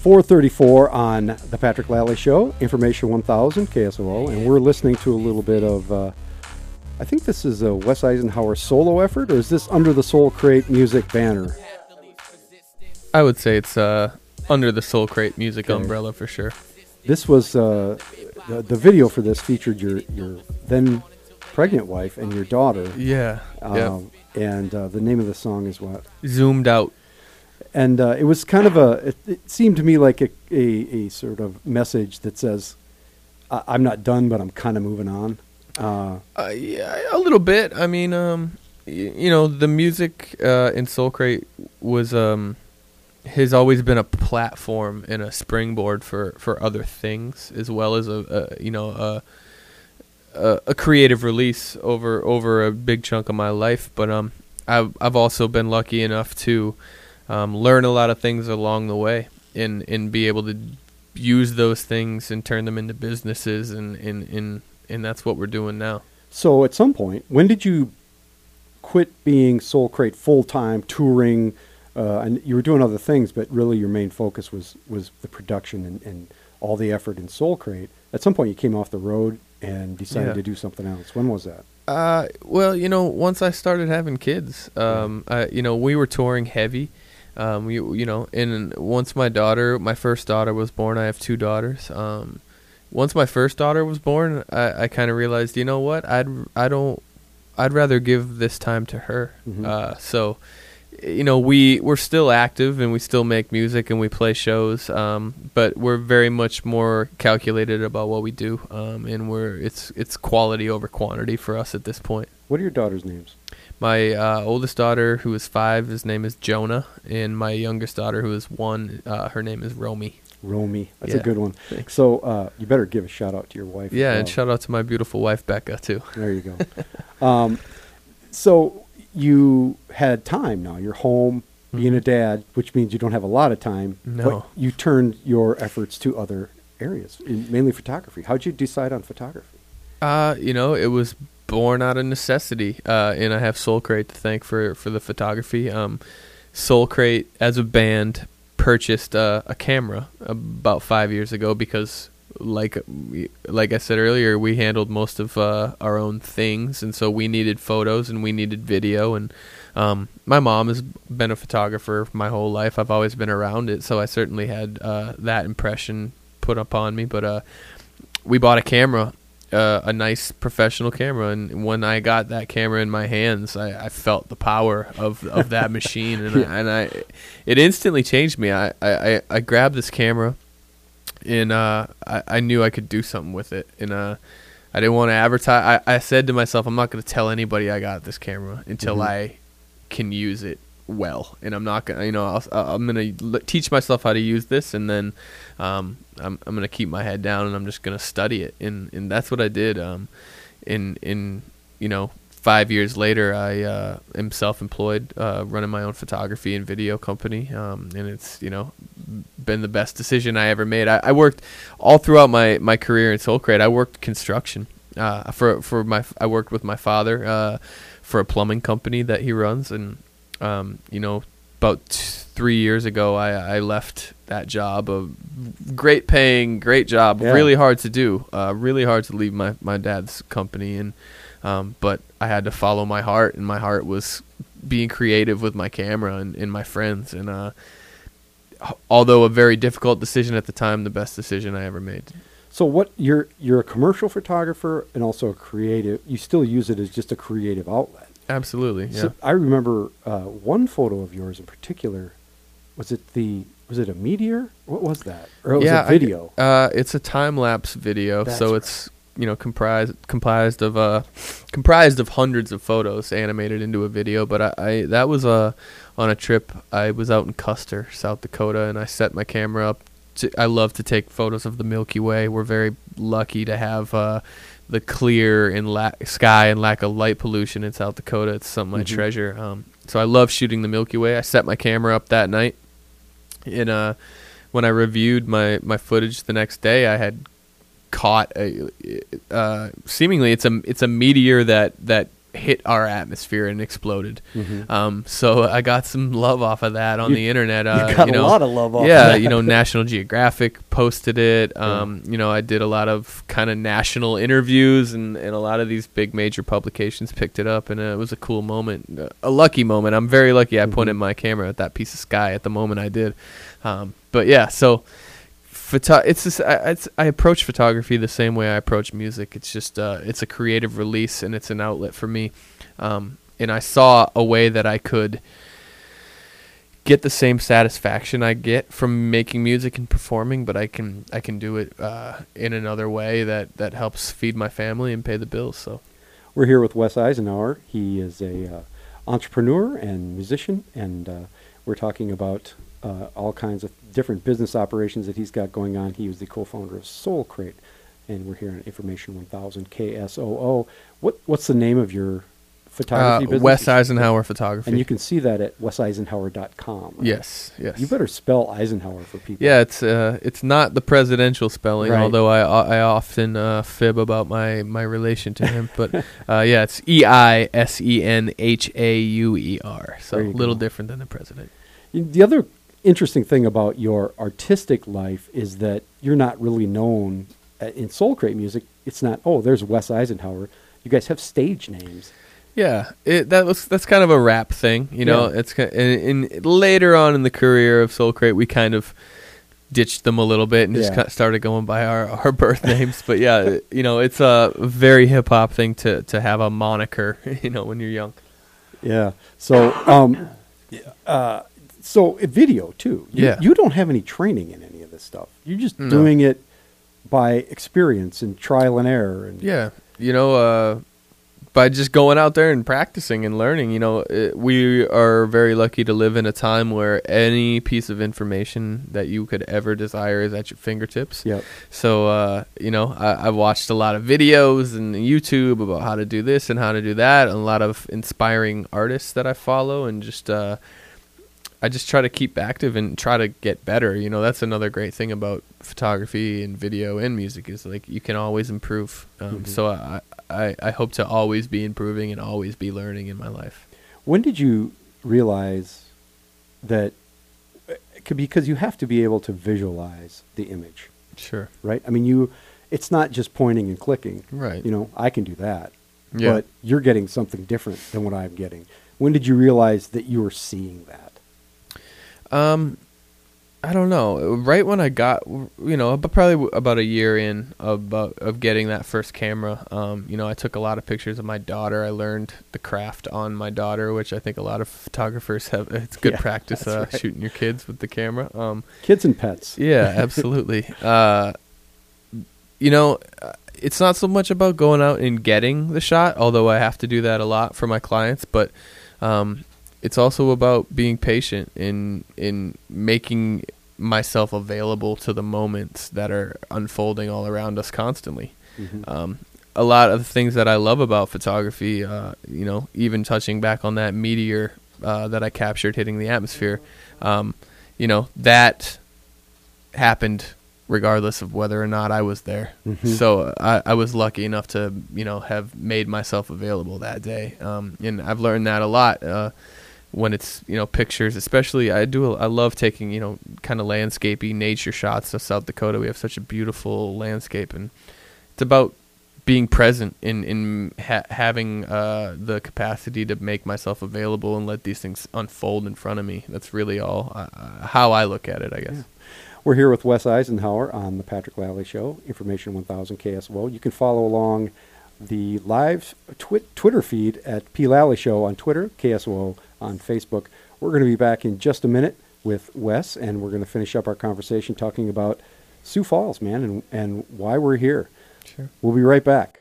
434 on the Patrick Lally Show, Information 1000 KSOO, and we're listening to a little bit of. Uh, I think this is a Wes Eisenhauer solo effort, or is this under the Soul Crate music banner? I would say it's uh, under the Soul Crate music Okay. umbrella for sure. This was uh, the, the video for this featured your your then pregnant wife and your daughter. Yeah. yeah. Um, And uh, the name of the song is what? Zoomed out. And uh, it was kind of a. It, it seemed to me like a, a, a sort of message that says, I, "I'm not done, but I'm kind of moving on." Uh, Uh, yeah, a little bit. I mean, um, y- you know, the music uh, in Soul Crate was um, has always been a platform and a springboard for, for other things, as well as a, a you know a, a a creative release over over a big chunk of my life. But um, I've I've also been lucky enough to um, learn a lot of things along the way, and and be able to use those things and turn them into businesses, and and and, and that's what we're doing now. so, at some point, when did you quit being Soul Crate full time, touring? Uh, and you were doing other things, but really your main focus was was the production and, and all the effort in Soul Crate. At some point, you came off the road and decided Yeah. to do something else. When was that? Uh, well, you know, once I started having kids, um, I, you know, we were touring heavy. Um, you, you know, and once my daughter, my first daughter was born, I have two daughters. Um, once my first daughter was born, I, I kind of realized, you know what, I'd, I don't, I'd rather give this time to her. Mhm. Uh, so, you know, we we're still active and we still make music and we play shows, um, but we're very much more calculated about what we do, um, and we're it's it's quality over quantity for us at this point. What are your daughters' names? My uh, oldest daughter, who is five, his name is Jonah, and my youngest daughter, who is one, uh, her name is Romy. Romy. That's a good one. Thanks. So uh, you better give a shout out to your wife. Yeah, and shout out to my beautiful wife Becca too. There you go. um, so you had time now. You're home, being a dad, which means you don't have a lot of time. No. But you turned your efforts to other areas, in, mainly photography. How'd you decide on photography? Uh, you know, it was born out of necessity, uh, and I have Soul Crate to thank for for the photography. Um, Soul Crate, as a band, purchased uh, a camera about five years ago because, like like I said earlier, we handled most of uh, our own things, and so we needed photos and we needed video. And um, my mom has been a photographer my whole life. I've always been around it, so I certainly had uh, that impression put upon me. But uh, we bought a camera, uh, a nice professional camera, and when I got that camera in my hands, I, I felt the power of, of that machine, and I, and I, it instantly changed me. I, I, I- grabbed this camera, and uh, I, I knew I could do something with it, and uh, I didn't want to advertise. I, I said to myself, I'm not going to tell anybody I got this camera until Mhm. I can use it well, and I'm not gonna, you know, I'll, I'm gonna teach myself how to use this, and then um, I'm I'm gonna keep my head down, and I'm just gonna study it, and and that's what I did. Um, in in you know five years later, I uh, am self-employed, uh, running my own photography and video company, um, and it's you know been the best decision I ever made. I, I worked all throughout my, my career in Soul Crate. I worked construction uh, for for my I worked with my father uh, for a plumbing company that he runs, and um, you know about t- three years ago I, I left that job a great paying great job Yeah. really hard to do uh, really hard to leave my, my dad's company and um, but I had to follow my heart and my heart was being creative with my camera and, and my friends and uh, although a very difficult decision at the time the best decision I ever made So what you're you're a commercial photographer and also a creative. You still use it as just a creative outlet. Absolutely yeah So I remember uh, one photo of yours in particular. Was it the was it a meteor? What was that? Or it was yeah, a I- video. uh, it's a time lapse video, That's so right. it's you know comprised comprised of uh comprised of hundreds of photos animated into a video. But I, I that was uh, on a trip. I was out in Custer, South Dakota, and I set my camera up. To, I love to take photos of the Milky Way. We're very lucky to have uh, the clear and la- sky and lack of light pollution in South Dakota. It's something I Mhm. treasure. Um, so I love shooting the Milky Way. I set my camera up that night, and uh, when I reviewed my, my footage the next day, I had caught a uh, seemingly it's a it's a meteor that that hit our atmosphere and exploded. Mhm. Um, so I got some love off of that on You- the internet. you Uh, got you a know, lot of love off of Yeah, you know, National Geographic posted it. Um, You know, I did a lot of kind of national interviews, and, and a lot of these big major publications picked it up, and uh, it was a cool moment, uh, a lucky moment. I'm very lucky I Mhm. pointed my camera at that piece of sky at the moment I did. Um, but yeah, so photo- it's just, I, it's, I approach photography the same way I approach music. It's just uh, it's a creative release and it's an outlet for me. Um, and I saw a way that I could get the same satisfaction I get from making music and performing, but I can I can do it uh, in another way that that helps feed my family and pay the bills. So We're here with Wes Eisenhauer. He is a uh, entrepreneur and musician, and uh, we're talking about uh, all kinds of different business operations that he's got going on. He was the co-founder of Soul Crate, and we're here on Information 1000 KSOO. What what's the name of your photography uh, business? Wes Eisenhauer photography. And you can see that at weseisenhauer.com. right? yes, yes. You better spell Eisenhauer for people. Yeah, it's uh, it's not the presidential spelling, Right. although I I often uh, fib about my, my relation to him. But uh, yeah, it's E I S E N H A U E R, so a little go. different than the president. The other interesting thing about your artistic life is that you're not really known uh, in Soul Crate music. It's not, oh, there's Wes Eisenhauer. You guys have stage names. Yeah, it, that was that's kind of a rap thing, you know. Yeah. It's and, and later on in the career of Soul Crate, we kind of ditched them a little bit and just kind of started going by our, our birth names. But yeah, you know, it's a very hip hop thing to to have a moniker, you know, when you're young. Yeah. So, um, uh, so uh, video too. You, Yeah. You don't have any training in any of this stuff. You're just No. doing it by experience and trial and error. And Yeah, you know, uh, by just going out there and practicing and learning, you know, it, we are very lucky to live in a time where any piece of information that you could ever desire is at your fingertips. Yep. So, uh, you know, I, I've watched a lot of videos and YouTube about how to do this and how to do that, and a lot of inspiring artists that I follow, and just uh, I just try to keep active and try to get better. You know, that's another great thing about photography and video and music is like you can always improve. Um, Mhm. So I, I I hope to always be improving and always be learning in my life. When did you realize that? uh, Because you have to be able to visualize the image, Sure. right? I mean, you. It's not just pointing and clicking. Right. You know, I can do that. Yeah. But you're getting something different than what I'm getting. When did you realize that you were seeing that? Um, I don't know. Right when I got, you know, probably about a year in about of getting that first camera. Um, you know, I took a lot of pictures of my daughter. I learned the craft on my daughter, which I think a lot of photographers have. It's good Yeah, practice uh, right. shooting your kids with the camera. Um, Kids and pets. yeah, absolutely. uh, you know, uh, it's not so much about going out and getting the shot, although I have to do that a lot for my clients, but um, it's also about being patient in in making myself available to the moments that are unfolding all around us constantly. Mhm. Um, a lot of the things that I love about photography, uh, you know, even touching back on that meteor uh, that I captured hitting the atmosphere, um, you know, that happened regardless of whether or not I was there. Mhm. So I, I was lucky enough to, you know, have made myself available that day. Um, and I've learned that a lot. Uh, when it's you know pictures especially i do i love taking you know kind of landscapey nature shots of south dakota we have such a beautiful landscape and it's about being present in in ha- having uh, the capacity to make myself available and let these things unfold in front of me that's really all uh, how i look at it i guess Yeah. We're here with Wes Eisenhauer on the Patrick Lally Show, Information 1000 KSOO. You can follow along the live twi- Twitter feed at P. Lally Show on Twitter, KSOO on Facebook. We're going to be back in just a minute with Wes, and we're going to finish up our conversation talking about Sioux Falls, man, and, and why we're here. sure We'll be right back.